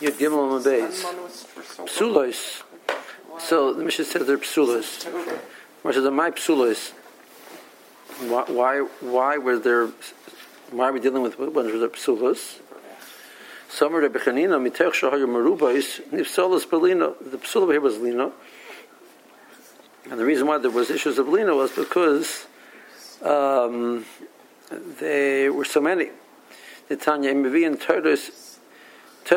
Yud Gimel and Beis. Psulos. So the Mishnah says they're psulos. Which is my psulos. Why, why, why were there, why are we dealing with ones are psulos? Some are Bechanina, Mitech Shahayu Merubais, Nifsolas Belino. The psul here was Lino. And the reason why there was issues of Lino was because um, there were so many. The Tanya Imavi and Tordos, You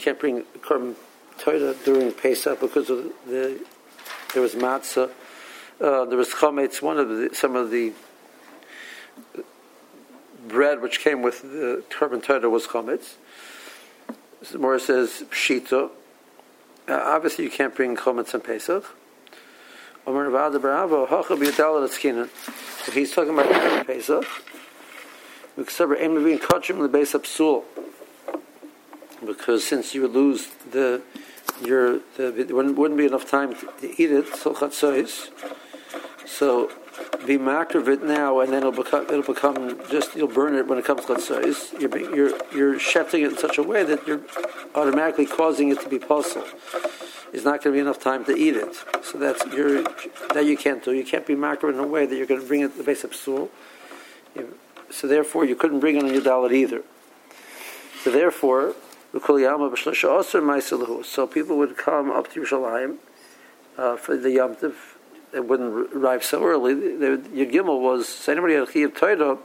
can't bring Korban Torah during Pesach because of the, there was matzah, uh, there was chametz. One of the, some of the bread which came with the Korban Torah was chametz. The Mora says pshita. Uh, obviously, you can't bring chametz on Pesach. He's talking about Pesach, because since you would lose the your the, there wouldn't be enough time to eat it so be of it now and then it'll become it'll become just you'll burn it when it comes chatzos. You're you're you're it in such a way that you're automatically causing it to be puzzle it's not going to be enough time to eat it. So that's you're that you can't do. You can't be macro in a way that you're going to bring it to the base of stool so therefore you couldn't bring on your dollar either so therefore so people would come up to Yerushalayim uh, for the Yom Tov. They wouldn't arrive so early. Would, your Gimel was, so anybody had Chiyav Torah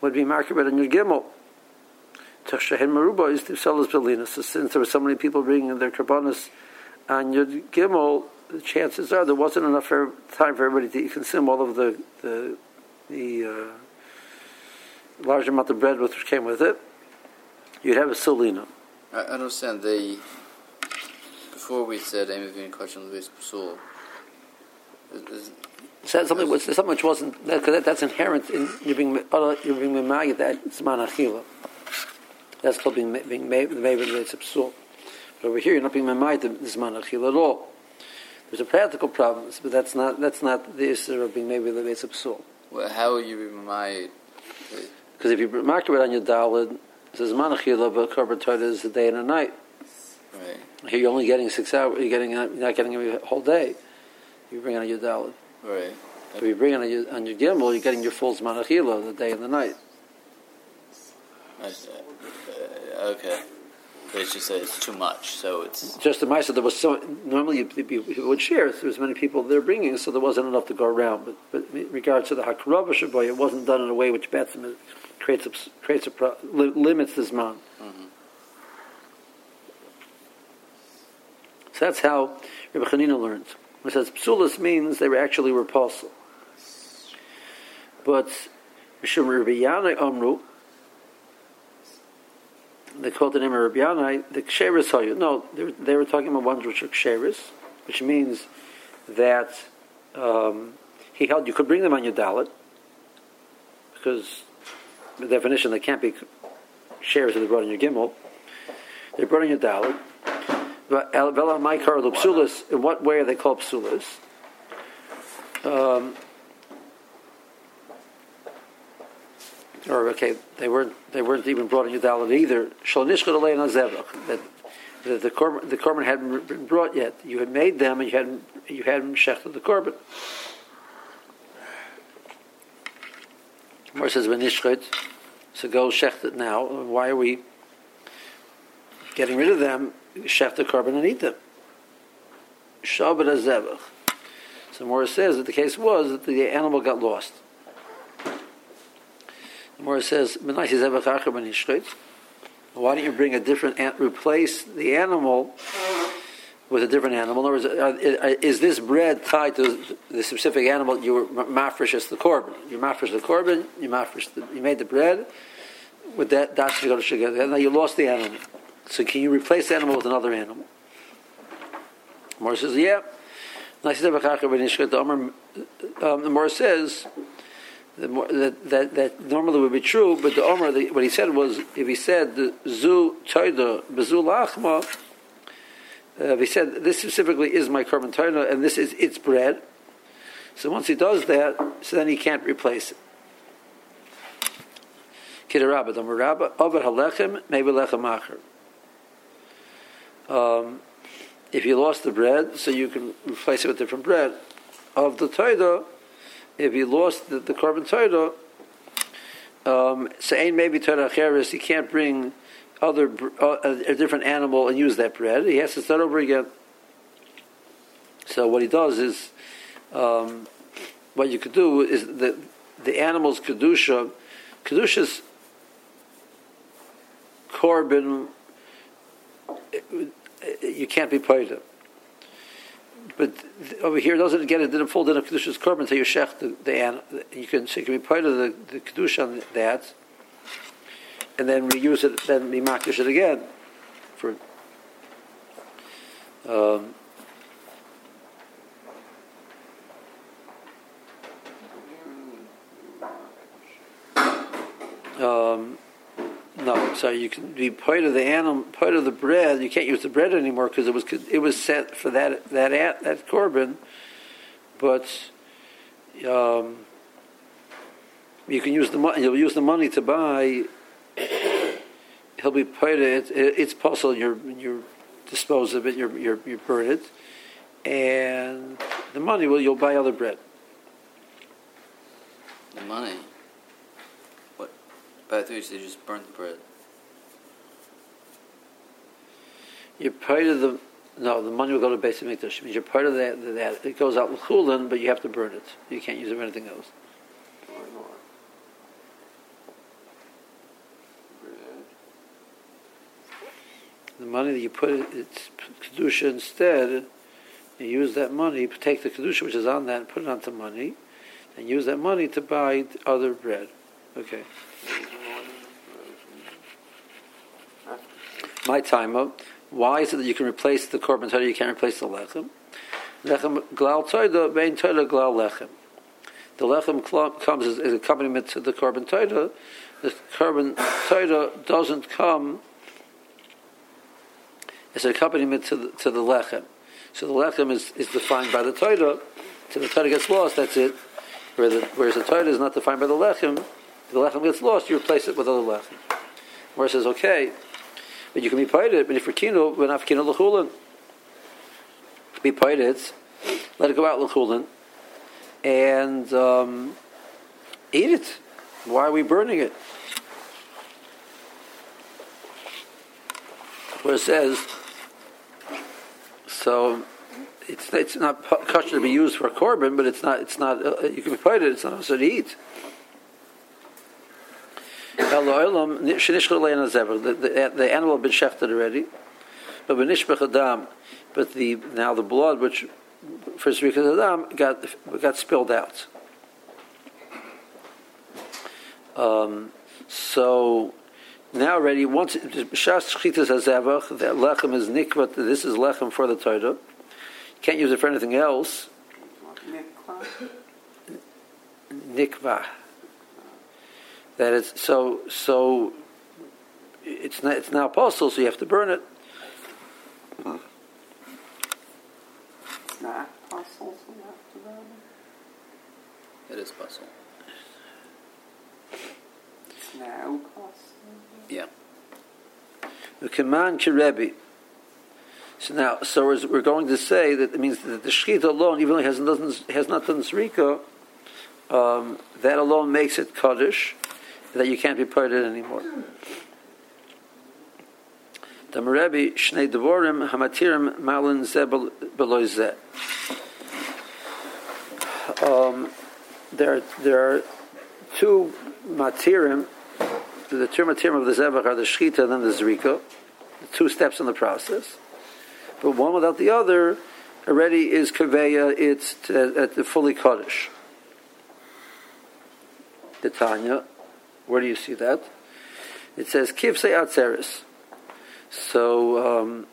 would be marked on your Gimel. Tachshahen Maruba is to sell his Belina. So since there were so many people bringing their Karbanis on your Gimel, the chances are there wasn't enough time for everybody to consume all of the, the, the uh, large amount of bread which came with it you'd have a Selina. I understand. The before we said Amavin Kachan Luis Psul. Said something which something which wasn't because that, that's inherent in you being you being memagid that zman achila. That's called being being made made with psul. But over here, you're not being memagid zman achila at all. There's a practical problem, but that's not that's not the issue of being made with the psul. Well, how are you memagid? Because if you mark it on your dalid, it says manachila, but korban Torah is a day and a night. Right. Here you're only getting six hours. You're getting you're not getting a whole day. You bring on your dalid. Right. If you bring on your on your gimel, you're getting your full manachila, the day and the night. Uh, okay. It's just it's too much, so it's just the mice. There was so normally people would share. There was many people they're bringing, so there wasn't enough to go around. But, but in regards to the hakrava shaboy, it wasn't done in a way which Bethlehem creates a, creates a pro, limits this man. Mm-hmm. So that's how Rabbi Chanina learned. It says psulis means they were actually repulsive. But Mishum Rabbi Yanai Amru, they called the name of Rabbi Yanai the Ksheris Hayu. No, they were, they were talking about ones which are Ksheris, which means that um, he held you could bring them on your dalit because the definition, they can't be shares that they brought in your gimel. They brought in your dalit. But vela maikar psulis. In what way are they called psulis? Um, or okay, they weren't they weren't even brought in your dalit either. That the the korban, the korban hadn't been brought yet. You had made them, and you hadn't you hadn't shechted the korban. More says v'nishchot. So go shecht it now. Why are we getting rid of them? Shecht the korban and eat them. Shabbat azevach. So Morris says that the case was that the animal got lost. Morris says, Why don't you bring a different, ant, replace the animal with a different animal. In other words, uh, uh, is this bread tied to the specific animal you were mafresh as the korban? You mafresh the korban, you mafresh the, you made the bread. With that, that's going to together. Now you lost the animal. So can you replace the animal with another animal? Mor says, yeah. The Mor says that, that, that normally would be true, but the Omer, what he said was, if he said, the zu toida bezu lachma, uh, he said this specifically is my korban Torah and this is its bread. So once he does that, so then he can't replace it. Kidarabba, the Marabba, over halechem, maybe lechem acher. Um, if you lost the bread, so you can replace it with different bread. Of the Torah, if you lost the, the korban Torah, um, so ain't maybe Torah Cheres, he can't bring other uh, a different animal and use that bread. He has to start over again. So what he does is, um, what you could do is that the animal's kedusha, kedusha's korban, you can't be paid But over here, doesn't get it didn't fall in a kedusha's korban until you shech the, the, you can so you can be of the, the kedusha on that, and then reuse it, then be makish it again for. Um, um, no, so you can be part of the animal, part of the bread. You can't use the bread anymore because it was it was set for that that that korban, but um, you can use the money. You'll use the money to buy. He'll be of it. It's possible you you dispose of it. You you you burn it, and the money will you'll buy other bread. The money. But I thought you said just burn the bread. You're part of the no. The money will go to basic mikdash. It Means you're part of that. That it goes out l'chulin, but you have to burn it. You can't use it for anything else. The money that you put it, it's kedusha instead. You use that money, take the kedusha which is on that, and put it onto money, and use that money to buy other bread. Okay. my timer. Why is it that you can replace the korban torah, you can't replace the lechem? Lechem glal torah, bein torah glal lechem. The lechem comes as, as accompaniment to the korban torah. The korban torah doesn't come as an accompaniment to the, to the lechem. So the lechem is, is defined by the torah. So the torah gets lost, that's it. Whereas the torah is not defined by the lechem, if the lechem gets lost, you replace it with other lechem. Where it says, okay, but you can be it. but if you're kino, when I've kino l'chulin, be it. let it go out l'chulin, and um, eat it. Why are we burning it? Where it says, so it's it's not kosher to be used for korban, but it's not it's not uh, you can be it. It's not also to eat. The, the, the animal had been shechted already, but but the now the blood which for Zrikas Adam got got spilled out. Um, so now already once Shas Shchitas Hazevach, that lechem is nikva. This is lechem for the Torah. You can't use it for anything else. Nikva that it's so so it's not, it's now apostle, so you have to burn it. It's not apostle, so you have to burn it. It is apostle. It's now apostle. Yeah. The command Rebbe. So now, so we're going to say that it means that the shechita alone, even though it has, doesn't, has not done zrika, um, that alone makes it kaddish that you can't be part of it anymore. The Merebi Shnei Devorim Hamatirim Malin Zebel Beloy Um There, there are two matirim. The two matirim of the zebach are the shchita and then the zrika. The two steps in the process, but one without the other already is kaveya. It's at the fully kaddish. The Tanya where do you see that? It says kivsei atzeres. So um,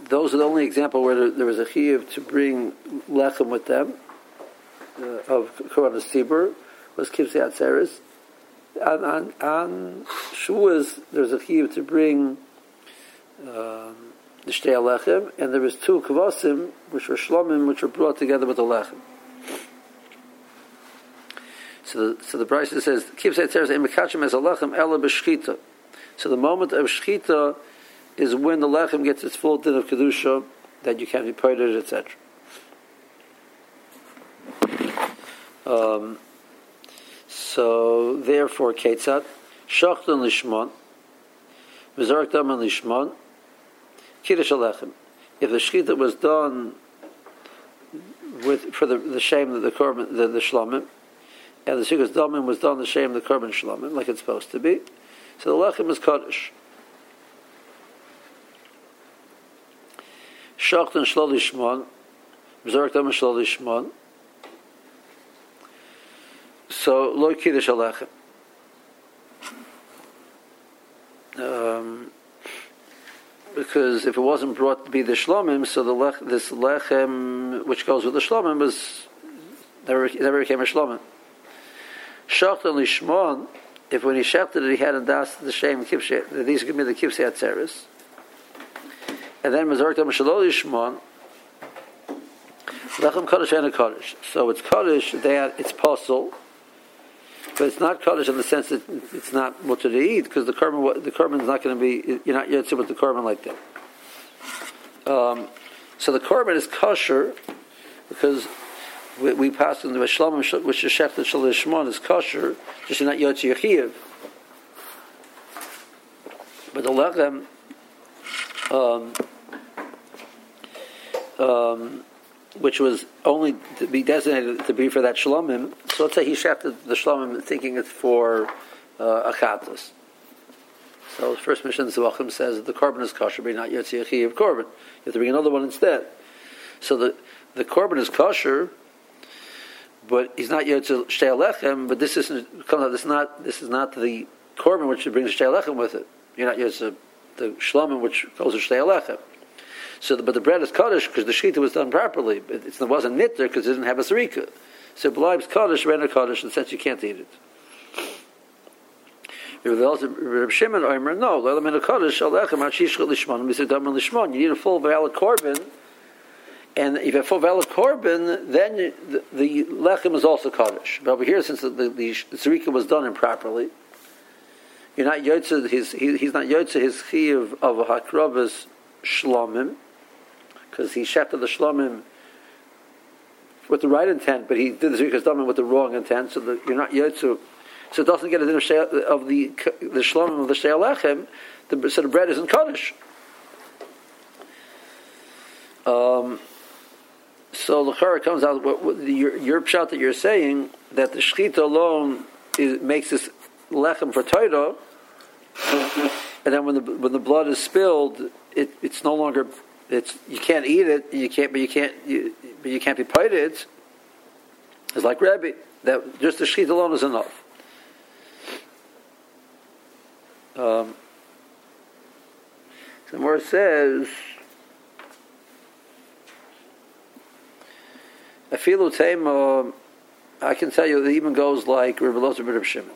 those are the only example where there, was a chiyuv to bring lechem with them uh, of Korban Tibur was kivsei atzeres. On, on, on Shavuos, there's a chiyuv to bring um, the shtei lechem, and there was two kavasim which were shlomim, which were brought together with the lechem. So the, so the Brisa says, it says, "Emekachim as a lechem ela b'shchita." So the moment of shchita is when the lechem gets its full din of kedusha, that you can be parted, etc. Um, so therefore, ketzat shachtan lishmon, mizarak daman lishmon, kiddush alechem. If the shchita was done with for the, the shame that the korban the, the shlomim, and the sukkah's damin was done the shame the korban shlomim like it's supposed to be, so the lechem is kaddish. Shachtan shlol lishmon, mizarak daman shlol lishmon. So lo kiddush alechem. Um, because if it wasn't brought to be the shlomim, so the lech, this lechem which goes with the shlomim was never never became a shlomim. Shachtan lishmon, if when he shechted it, he had a das the shame kipshe. These could be the kipshe atzeres. And then mazortam shalol lishmon. Lechem kaddish and a kaddish. So it's kaddish that it's possible but it's not kaddish in the sense that it's not mutter to eat because the korban the korban is not going to be you're not yet with the korban like that. Um, so the korban is kosher because we, we pass in the Shlamim which is shechted shalishmon is kosher, just not yotzi yechiv. But the lechem. Um, um, which was only to be designated to be for that shlomim. So let's say he shafted the shlomim thinking it's for uh, achatos. So the first mission Zavachim says that the korban is kosher, but not yotzi of korban. You have to bring another one instead. So the the korban is kosher, but he's not yotzi shtei But this isn't. This is not this is not the korban which brings shtei with it. You're not yotzi the shlomim which goes to shtei so, the, but the bread is kaddish because the shechita was done properly. It, it wasn't nitter because it didn't have a sarika. So it kaddish, rena kaddish, in the sense you can't eat it. Reb Shimon Omer, no, le'elamin kaddish alechem ha'shishchat lishmon, misedam lishmon. You need a full valid korban, and if you have full valid korban, then the, the, lechem is also kaddish. But over here, since the, the, the was done improperly, you're not yotze, his, he, he's not yotze his chi of, hakrabas shlomim, because he shefted the shlomim with the right intent, but he did the zrikas damim with the wrong intent, so that you're not yotzu. So it doesn't get a din of the the shlomim of the she'alechem. The so the bread isn't kaddish. Um, so the comes out. What, what, your, your pshat that you're saying that the shechita alone is, makes this lechem for Torah, and then when the when the blood is spilled, it, it's no longer it's you can't eat it. You can't, but you can't. You, but you can't be pited. It's like Rabbi that just the sheet alone is enough. Um, the more says, feel the I can tell you it even goes like Rabbi Lozer Reb Shimon.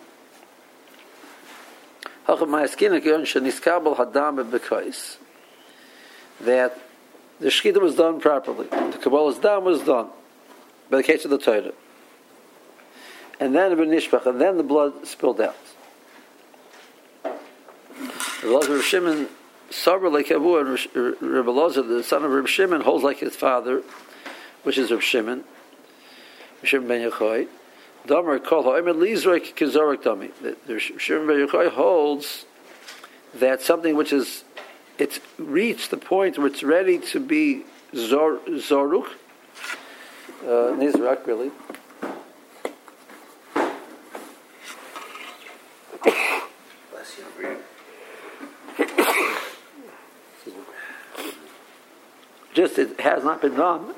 That the shechita was done properly. The Kabbalah's dam was done by the case of the Torah. And then the nishpach, and then the blood spilled out. Rabbi Shimon, Sabra like and Rabbi Lozer, the son of Rabbi Shimon, holds like his father, which is Rabbi Shimon, Rabbi Shimon ben Yochai. Damar kol ha'emet lizroik kizorik dami. The Shimon ben Yochai holds that something which is it's reached the point where it's ready to be zor, zoruk, uh, nizrak really. Just it has not been done.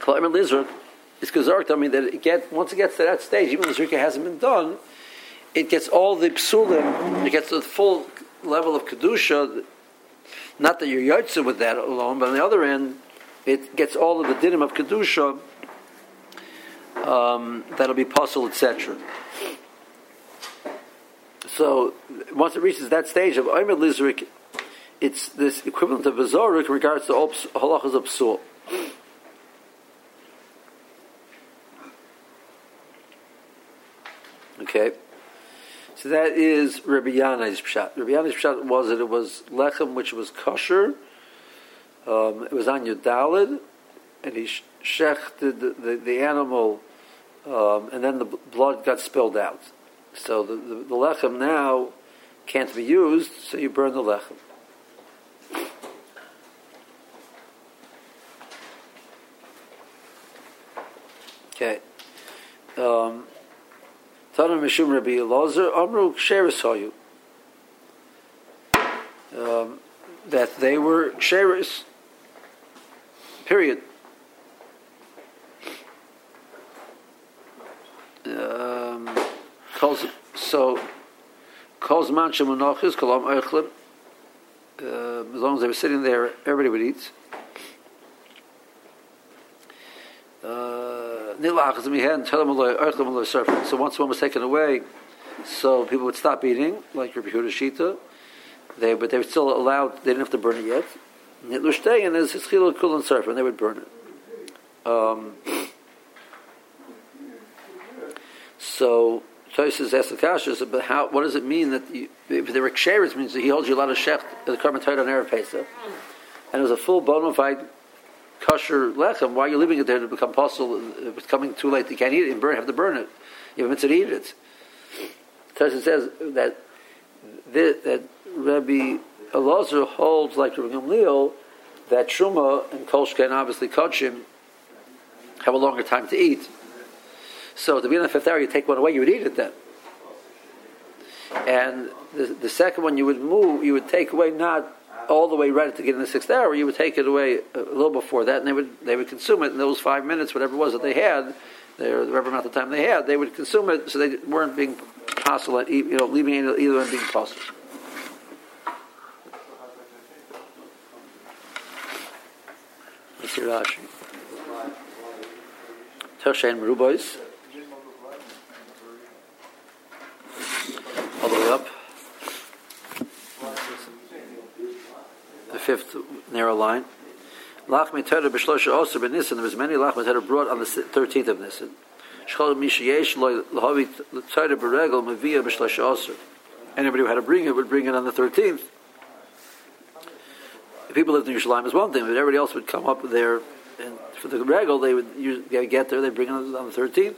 Climate lizard is kazark. I mean that it get once it gets to that stage, even the zrika hasn't been done, it gets all the psulim. It gets the full level of kedusha. Not that you're yotze with that alone, but on the other end, it gets all of the dinim of kedusha. Um, that'll be puzzle, etc. So once it reaches that stage of Omer Lizrik, it's this equivalent of Bazorik in regards to halachas of psul. Okay. So that is Rabbi Yanai's pshat. Rabbi Yanai's pshat was that it was lechem which was kosher. Um, it was on your dalid, and he shechted the, the, the animal, um, and then the blood got spilled out. So the, the, the lechem now can't be used, so you burn the lechem. Okay. Um, Tana Mishum Rabbi Elazar Amru Ksheris um, that they were Ksheris. Period. Um, so, calls mancha monachis kalam eichlim. As long as they were sitting there, everybody would eat. Uh, so once one was taken away, so people would stop eating, like Huda Shita. They, but they were still allowed. They didn't have to burn it yet. Nitlushtei and there's Hischil Kul and Surf, and they would burn it. Um, so Tosis asked the Kasha, but how? What does it mean that you, if there were ksheres means that he holds you a lot of shech the karmat on erev Pesach, and it was a full bona fide kosher lechem. Why are you leaving it there to become possible? Uh, it's coming too late. You can't eat it. You burn, have to burn it. You have to eat it. Tosis says that that Rabbi Elazar holds like Rabbi Gamliel that Truma and Kolshka and obviously Kodshim have a longer time to eat. So to be in the fifth hour, you take one away, you would eat it then. And the, the second one you would move, you would take away not all the way right to get in the sixth hour. You would take it away a little before that, and they would they would consume it in those five minutes, whatever it was that they had, whatever amount of time they had, they would consume it, so they weren't being possible, you know, leaving either one being possible. Toshen. All the way up. The fifth narrow line. Lach Mitera B'Shlosha Oser B'Nissen. There was many Lach Mitera brought on the 13th of Nissen. Shchol Mishayesh Lo Lahavi Tzara B'Regel Mevia B'Shlosha Oser. Anybody who had to bring it would bring it on the 13th. If people lived in Yerushalayim is one thing, but everybody else would come up there, and for the regal, they would use, get there, they bring it on the 13th.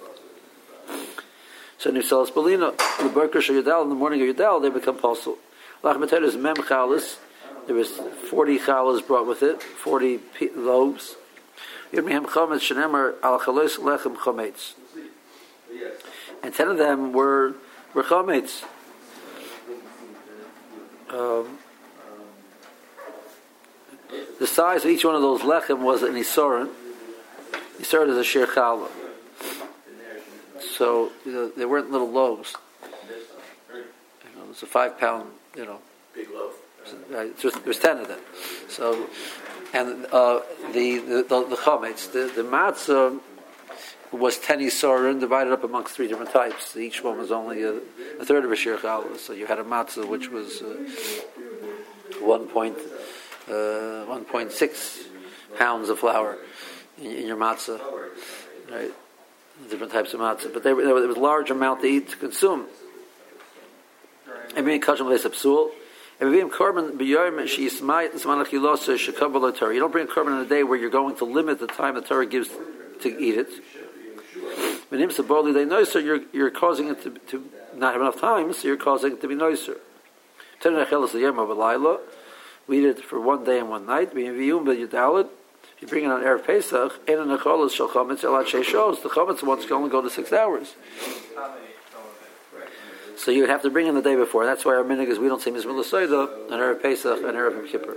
So Nisalas Belina, the Berkers of Yadal, in the morning of Yadal, they become postal. Lachmeter is Mem Chalas, there was 40 chalas brought with it, 40 loaves. And 10 of them were, were Chometz. Um, the size of each one of those lechem was an isorin. Isorin is a shir challah. So you know, they weren't little loaves. You know, it was a five pound, you know. Big loaf. Right, just, there's ten of them. So, and uh, the the the, chametz, the, the matzah was ten isorin divided up amongst three different types. Each one was only a, a third of a shir. So you had a matzah which was uh, one point uh, 1.6 pounds of flour in, in, your matzah, right? Different types of matzah, but they, was a large amount to eat to consume. And being kashim leisapsul, and. You don't bring korban in a day where you're going to limit the time the Torah gives to eat it. When they know so you're you're causing it to, to not have enough time, so you're causing it to be noiser. We eat it for one day and one night. If you bring it on Erev Pesach, in an Acholas Shal Chometz Elat Sheishos, the Chometz ones can only go to six hours. So you would have to bring in the day before. That's why our minig is we don't say Mizmul Soida on Erev Pesach and Erev Yom Kippur.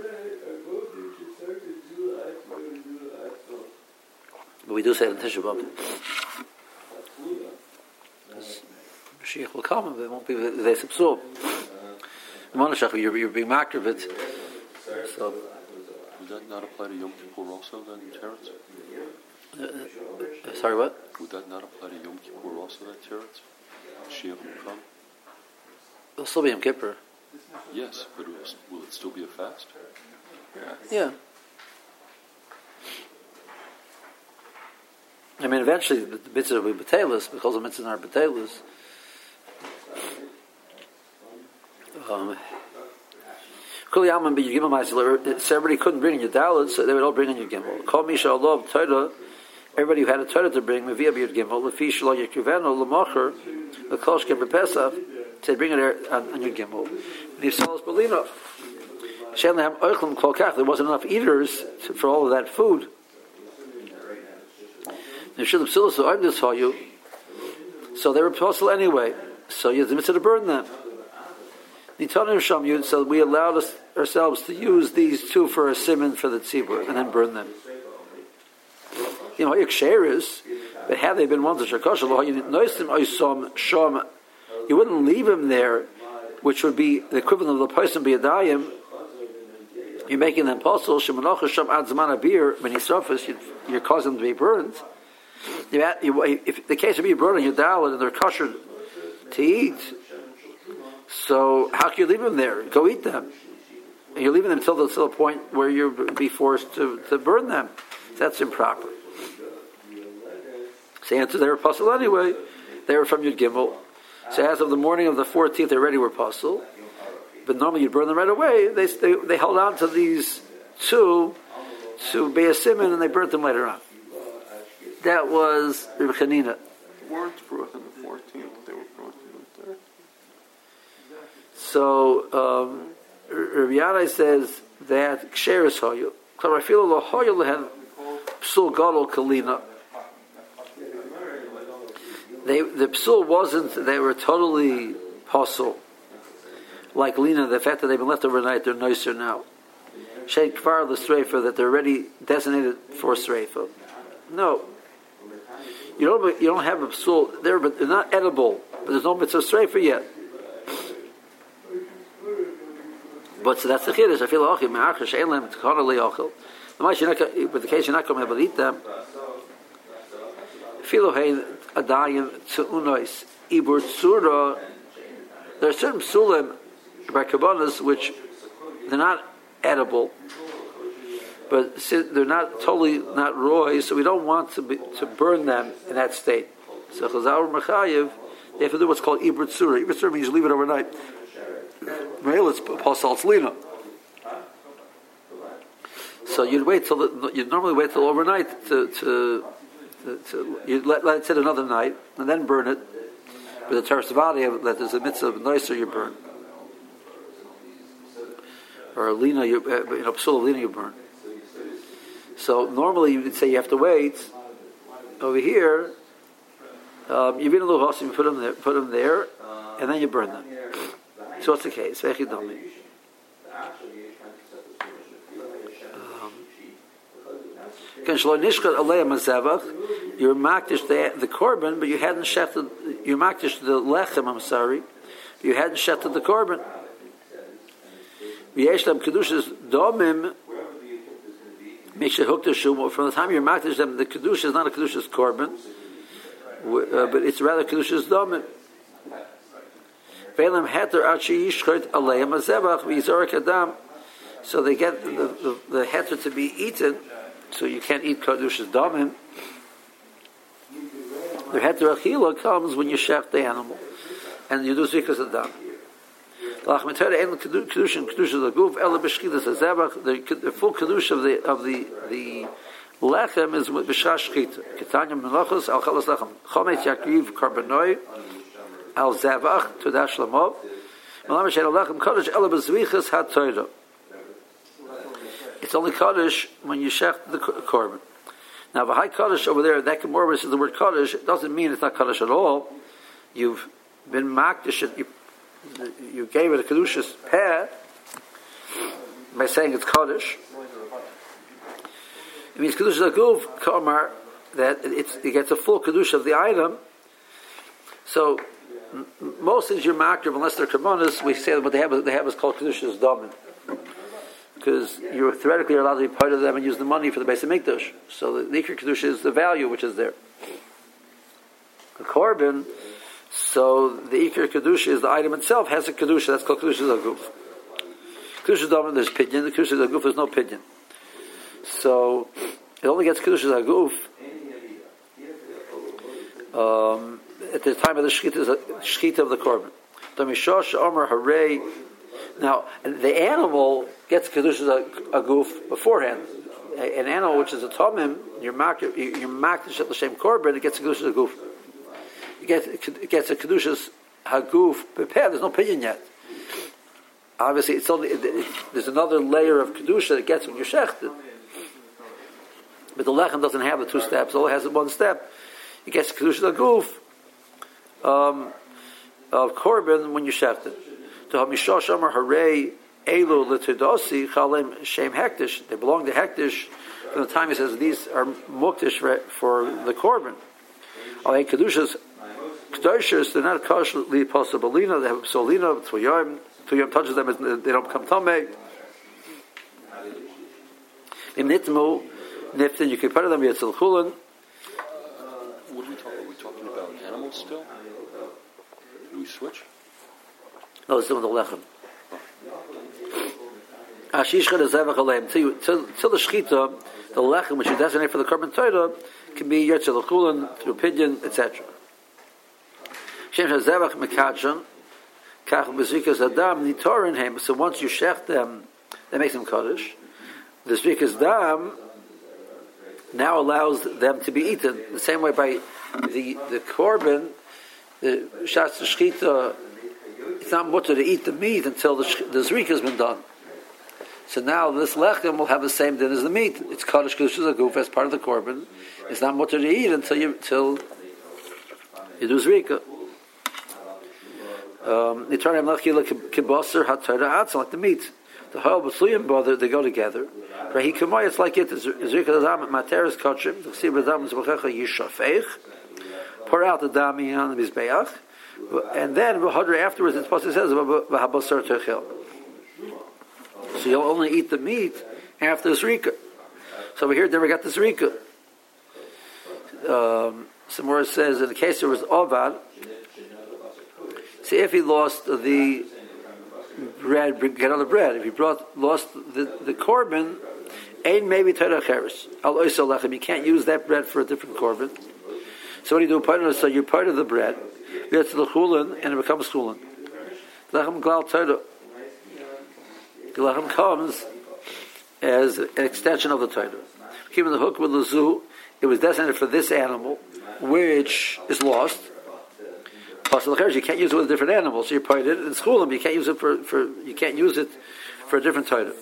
But we do say it in Tisha B'Av. Mashiach will come, but it won't be they subsorb. You're, you're being marked of it. So, Would that not apply to Yom Kippur also then, Terence? Uh, uh, sorry, what? Would that not apply to Yom Kippur also then, Terence? Mashiach will come? It'll still be Yom Kippur. Yes, but will, will it still be a fast? Yeah. I mean, eventually the mitzvah will be batelis because the mitzvahs are batelis. Um, Kul Yaman be Yigimel Ma'aser. Everybody couldn't bring in your Dalit, so they would all bring in your Gimel. Call Misha Allah Torah. Everybody who had a Torah to bring, Mevia B'Yud Gimel, Lefi Shlo Yekuvenu, L'Mocher, L'Kol Shkem B'Pesach, to bring it on, on your Gimel. Nisalas Belino. Shanley have Oichlim. There wasn't enough eaters for all of that food. So you. They were apostle anyway. So you have to burn them. So we allowed us, ourselves to use these two for a simon for the tzibur and then burn them. You know, Yiksheris, but had they been ones that Shakosha, you noticed them, Oisom, Shom, you wouldn't leave him there, which would be the equivalent of the person be a dayim. You're making them apostle, Shemanocha Sham Adzman Abir, when he surface, you're causing them to be burned. If the case of being burned in your dalad and they're kosher to eat, so how can you leave them there? Go eat them. And you're leaving them until the, the point where you'll be forced to, to burn them. That's improper. So answer they puzzle anyway. They were from Yud Gimel. So as of the morning of the 14th, they already were puzzle. But normally you'd burn them right away. They, they, they held on to these two to be a simon and they burnt them later on. That was Reb Chanina. weren't brought on the 14th, they were brought on the 3rd. So um, Yannai says that ksheris hoyu. Klarafilu lo hoyu lehen psul gadol kalina. They the psul wasn't. They were totally puzzle. Like Lina, the fact that they've been left overnight, they're nicer now. Sheikh Kfar the Sreifa, that they're already designated for Sreifa. No. You don't, you don't have a psul there, but they're not edible. But there's no mitzvah Sreifa yet. But so that's the chiddush. I feel okay. Me'achar she'en lehem not, gonna- with the case you're not going to be able to eat them. Filo hein adayin tzu'unois ibur tzura. There are certain psulim by kabbanas which they're not edible, but they're not totally not roy, so we don't want to be, to burn them in that state. So chazal mechayev, they have to do what's called ibur tzura. Ibur tzura means leave it overnight. It's pasal. So you'd wait till the, you'd normally wait till overnight to to, to, you'd let, let it sit another night and then burn it. With the tersavadi that there's a mitzvah of nicer you burn, or a lina you uh, you know psul lina you burn. So normally you would say you have to wait. Over here, um, you a little house, you put them there, put them there, and then you burn them. So what's the case? You're makdish the, the korban, but you hadn't shefted. You're makdish the lechem. I'm sorry, you hadn't shefted the korban. V'yeshlem kedushas domim. From the time you're makdish them, the kedusha is not a kedushas korban, uh, but it's rather kedushas domim. Balaam heter achi yishchot aleim azevach v'yizorek adam. So they get the, the, the heter to be eaten, so you can't eat kadush's damim. The heter achila comes when you shech the animal, and you do zikas adam. The full kedusha of the of the the lechem is with b'shash shchita. Ketanya menachos al chalas lechem. Chomet yakriv karbonoi al zavach to dash lamov. Malam shen alechem kodesh ela b'zvichas hat toira. It's only kaddish when you shech the korban. Now, the high kaddish over there, that more is the word kaddish. It doesn't mean it's not kaddish at all. You've been makdish. You, you gave it a kedushas peh by saying it's kaddish. It means kedusha aguf kamar that it gets a full kedusha of the item. So most things you're unless they're kimonas, we say what they have they have is called kedusha's damin because you're theoretically allowed to be part of them and use the money for the base of mikdash. So the ikr kedusha is the value which is there. The korban, so the ikr kedusha is the item itself has a kedusha. That's called kedusha zaguf. Kedusha damin there's pidyon. The kedusha zaguf there's no pidyon. So it only gets kedusha zaguf um, at the time of the shechita of the korban. The mishosh omer harei Now, the animal gets kedusha a, a goof beforehand. A- An animal which is a tomim, you're marked, you're marked the same korban, it gets a kedusha a goof. It gets, it gets a kedusha haguf prepared. There's no opinion yet. Obviously, it's only it, it, there's another layer of kedusha that gets when you're shechted. But the lechem doesn't have the two steps; it only has one step. It gets kedusha haguf um, of korban when you're shechted. To chalim shem hektish. They belong to hektish from the time he says these are muktish for, the korban. Alei kedushas kedushas they're not kosher li possibilina. They have solina tuyam. Tuyam touches them they don't become tamei. Im nitmu niftin you can put them yitzil chulin. Are we talking about animals still? Do we switch? No, it's doing the lechem. Ashishcha the zevach aleim. Till the shchita, the lechem which is designated for the korban Torah can be yetzel chulin through pidyon, etc. Shem zevach mekadshon kach bezikas adam nitorin hem. So once you shech them, that makes them kaddish. The zvikas dam now allows them to be eaten the same way by the the korban, the shatz shchita it's not mutter to eat the meat until the, the zrika has been done. So now this lechem will have the same din as the meat. It's kaddish kedusha goof as part of the korban. It's not mutter to eat until you until you do zrika. Um, like the meat. The hal b'sluyim brother they go together. Rahi kamay it's like it. Zrika adam materis kachim. The ksib adam is b'checha yishafeich. Pour out the dami on the mizbeach. And then afterwards, it's supposed to says v'habasar techel. So you'll only eat the meat after the zrika. So over here, never got the zrika. Um, some more says in the case there was ovad. See if he lost the bread, get on the bread. If he brought lost the the korban, ain maybe teracheres al oisalechem. You can't use that bread for a different korban. So what do you do? So you're part of the bread. You get to the chulin and it becomes chulin. Lechem glal Torah. Lechem comes as an extension of the Torah. Keeping the hook with the zoo, it was designated for this animal, which is lost. Plus, you can't use it with a different animal, so you put it in chulim. You can't use it for, for you can't use it for a different Torah.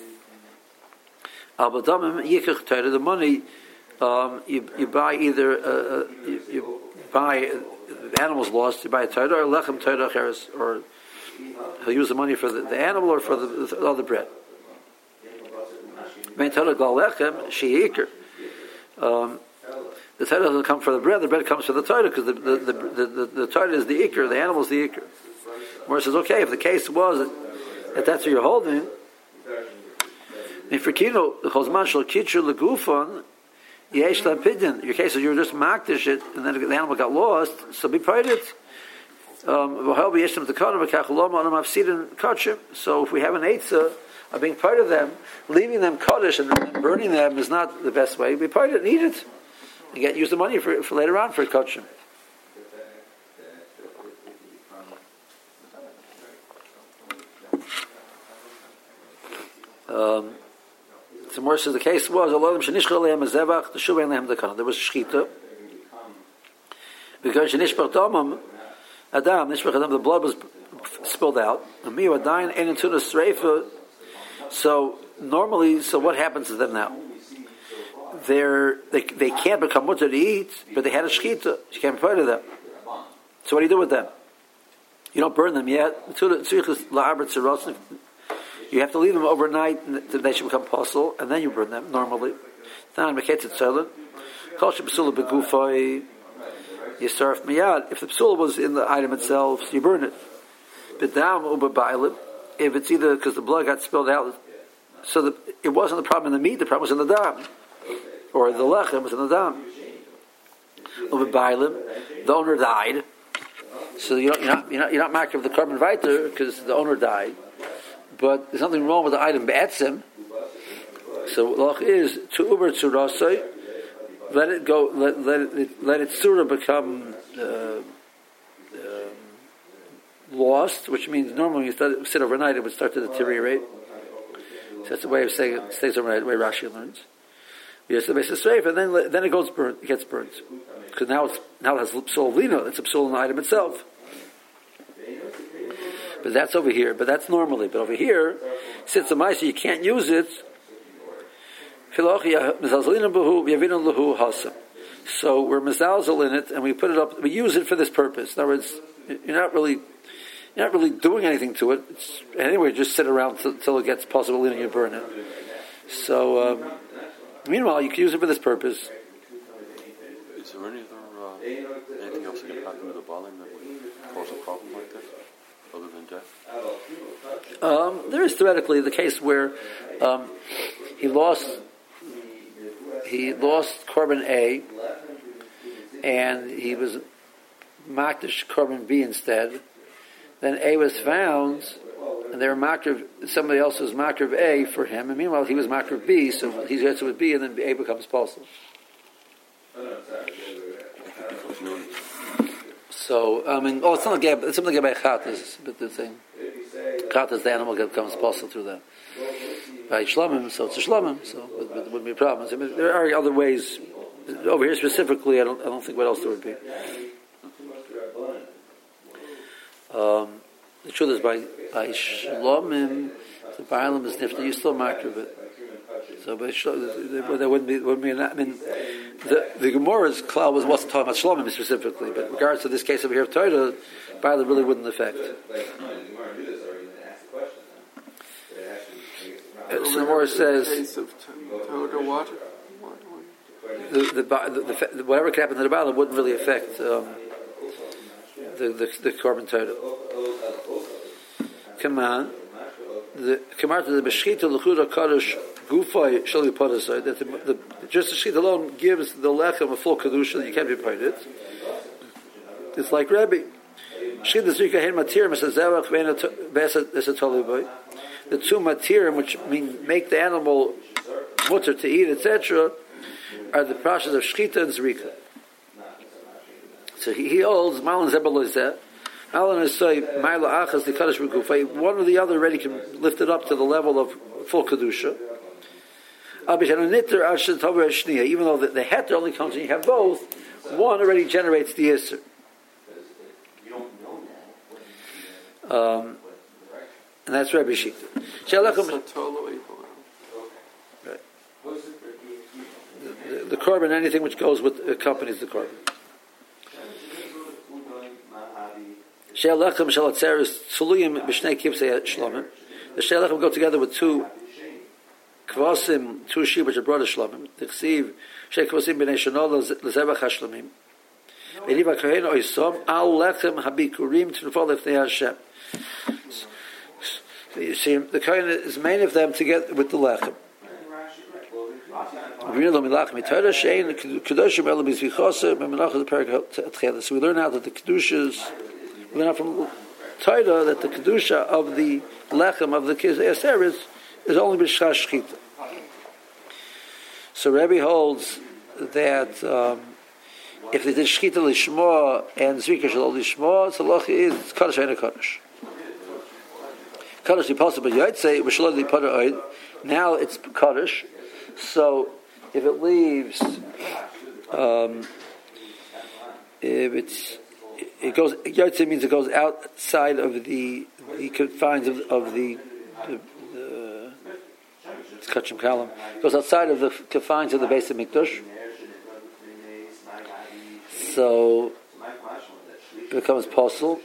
The money um, you, you buy either uh, uh, you, you buy the animal's lost, you buy a Torah or lechem Torah cheres, or he'll use the money for the, the animal or for the, the other bread. Main Torah gal lechem sheikir. Um, the Torah doesn't come for the bread; the bread comes for the Torah because the the, the, the, the, the Torah is the ikr, the animal is the ikr. It says, okay, if the case was that, that that's what you're holding, in Frikino, the Chosman shall kitcher legufon, yesh lapidin. Your case is you were just makdish it, and then the animal got lost, so be part it. Um, so if we have an eitzah of being part of them, leaving them kaddish and burning them is not the best way. Be part of it eat it. And get use the money for, for later on for kachim. Um, so more says the case was Allah shenishchal lehem zevach the shuv lehem dekana. There was shchita because shenishbach damam adam nishbach adam the blood was spilled out. And me adayin ein into the streifa. So normally, so what happens to them now? They're, they they can't become mutter to eat, but they had a shchita. You can't part of them. So what do you do with them? You don't burn them yet. You have to leave them overnight, and they should become puzzle, and then you burn them normally. You serve miyad. If the psula was in the item itself, you burn it. If it's either because the blood got spilled out, so the, it wasn't the problem in the meat, the problem was in the dam, or the lechem was in the dam. The owner died, so you're not you're not you're not, you're not of the korban writer because the owner died but there's nothing wrong with the item be'etzim. So loch is to uber to let it go, let let it let its surah become uh, um, lost, which means normally you sit overnight, it would start to deteriorate. So that's a way of saying it stays overnight, the way Rashi learns. Yes, the basis safe, and then then it goes burnt. It gets burnt because now it's now it has psul lino. It's a psul item itself. But that's over here. But that's normally. But over here, since the mice you can't use it. So we're mezalzel in it, and we put it up. We use it for this purpose. In other words, you're not really you're not really doing anything to it. It's, anyway, just sit around until it gets possible and you burn it. So. Um, Meanwhile, you can use it for this purpose. Is there any other uh, anything else that can happen to the balim that would cause a problem like this, other than death? Um, there is theoretically the case where um, he lost he lost Korban A, and he was Makdish korban B instead. Then A was found, and they were makriv, somebody else was makriv A for him, and meanwhile he was makriv B, so he gets with B, and then A becomes possible. So, I mean, oh, it's not a gap. it's something about chatas, but the thing. Chatas, the animal becomes possible through that. By shlomim, so it's a shlomim, so it, it wouldn't be a problem. I mean, there are other ways. Over here specifically, I don't, I don't think what else there would be. Um, the truth is by by shlomim, the Baalim is nifta. You still makriv it. So shlomim, there wouldn't be wouldn't be. An, I mean, the the Gemara's cloud was wasn't talking about shlomim specifically, but in regards to this case over here of Torah, Baalim really wouldn't affect. So the Gemara says. The, the, the, the, whatever could happen to the Baalim wouldn't really affect um, the, the, the Korban Torah command, the command to the Beshchita L'chura Kaddish Gufay Shali Padasai, that the, the, just the Shechita alone gives the Lechem a full Kedusha that you can't be it. It's like Rabbi. Shechita Zrika Hen Matirim is a Zevach Vesat The two Matirim, which mean make the animal mutter to eat, etc., are the process of Shechita and Zrika. So he, he holds Malan Zebelozeh, one or the other already can lift it up to the level of full kedusha. Even though the, the heter only comes when you have both, one already generates the iser. Um, and that's Rabbi Shita. The, the, the anything which goes with accompanies the shlomim. The she'alechem go together with two kvasim, two sheep which are brought to shlomim. T'chsiv she'kvasim b'nei shenol l'zebach ha'shlomim. V'niva kohen oisom al lechem habikurim t'nufol lefnei Hashem. You see, the kohen is main of them together with the lechem. So we learn out that the kedushas we learn from Torah that the kedusha of the lechem of the kizer is is only b'shchash shchita. So Rebbe holds that um, if they did shchita lishma and zrika shel lishma, so loch is kaddish and a kaddish. Kaddish possible. You'd say b'shalom lipada Now it's kaddish. So if it leaves, um, if it's it goes yotze means it goes outside of the the confines of, of the, the, kachim kalam goes outside of the confines of the base of mikdash. So becomes possible.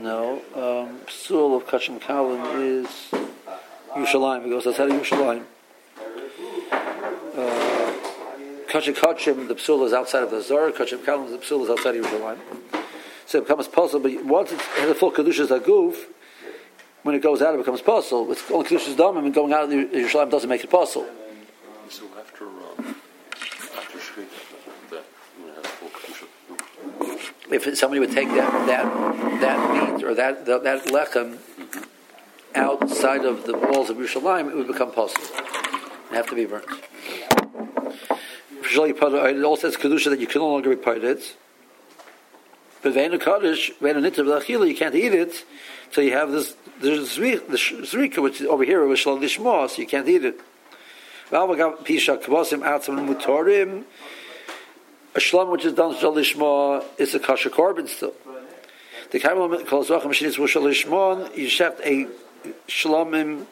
No, um, psul of kachim kalam is Yerushalayim. It goes outside of Yerushalayim. Kachim Kachim, the psul is outside of the Zohar. Kachim Kalim, the psul is outside of Yerushalayim. So it becomes possible. But once it has a full kedusha aguf, when it goes out, it becomes possible. It's only kedusha's dam, and going out of Yerushalayim doesn't make it possible. So after um, after shkita, that when it has full kedusha. If somebody would take that that that meat or that that, that lechem outside of the walls of Yerushalayim, it would become possible. It have to be burnt. It also says kedusha that you can no longer be parted. But when Kaddish, Vein Nitzah you can't eat it till you have this, the Zrika, which is over here was Shalom Lishma, so you can't eat it. A Shalom which is done Shalom Lishma is a kosher korban still. The Kabbalah calls Racham Shinitz Shalom Lishma, you shaft a Shalomim,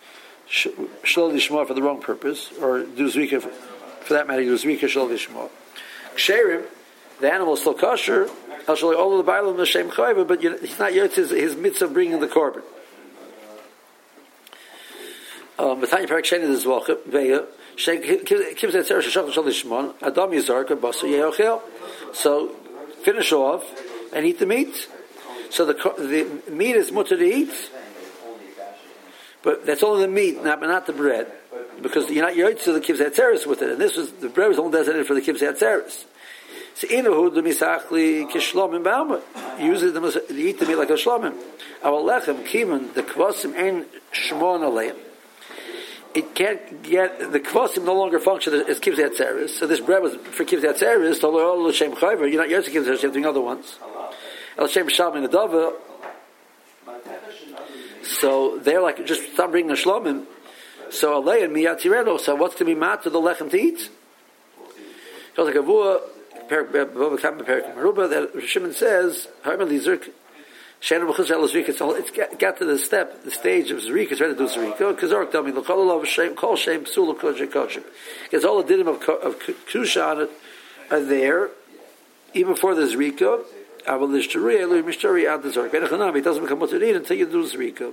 Shalom Lishma for the wrong purpose, or do Zrika, for that matter, do Zrika Shalom Lishma. Ksherim, the animal is still kosher, Actually, all of the Bible is Shem Chayva, but he's not yet his, his mitzvah bringing the korban. Um. So, finish off and eat the meat. So the, the meat is mutter to eat, but that's only the meat, not, not the bread. Because you're not yoitz to the kibz hatzeres with it, and this was the bread was only designated for the kibz hatzeres. So inahu the misachli kishlomim ba'alma. Usually the eat the meat like a shlomim. Our lechem kiman the kvasim and shmon aleim. It can't get the kvasim no longer function as kibzat tzeres. So this bread was for tzeres. So all the l'shem chayver. You're not yet kibzat you're doing other ones. El shem sham in the So they're like just stop bringing a shlomim. So alei and. So what's to be mat to the lechem to eat? Because like a That Shimon says, it's got to the step, the stage of Zerika, it's ready to do Zerika. Kazork tell me, call shame, psula kosher kosher. Because all the dinim of, of Kusha on it are there, even before the Zerika. Avalish Tari, Eloi Mishtari, Ad the Zork. It doesn't become eat until you do Zerika.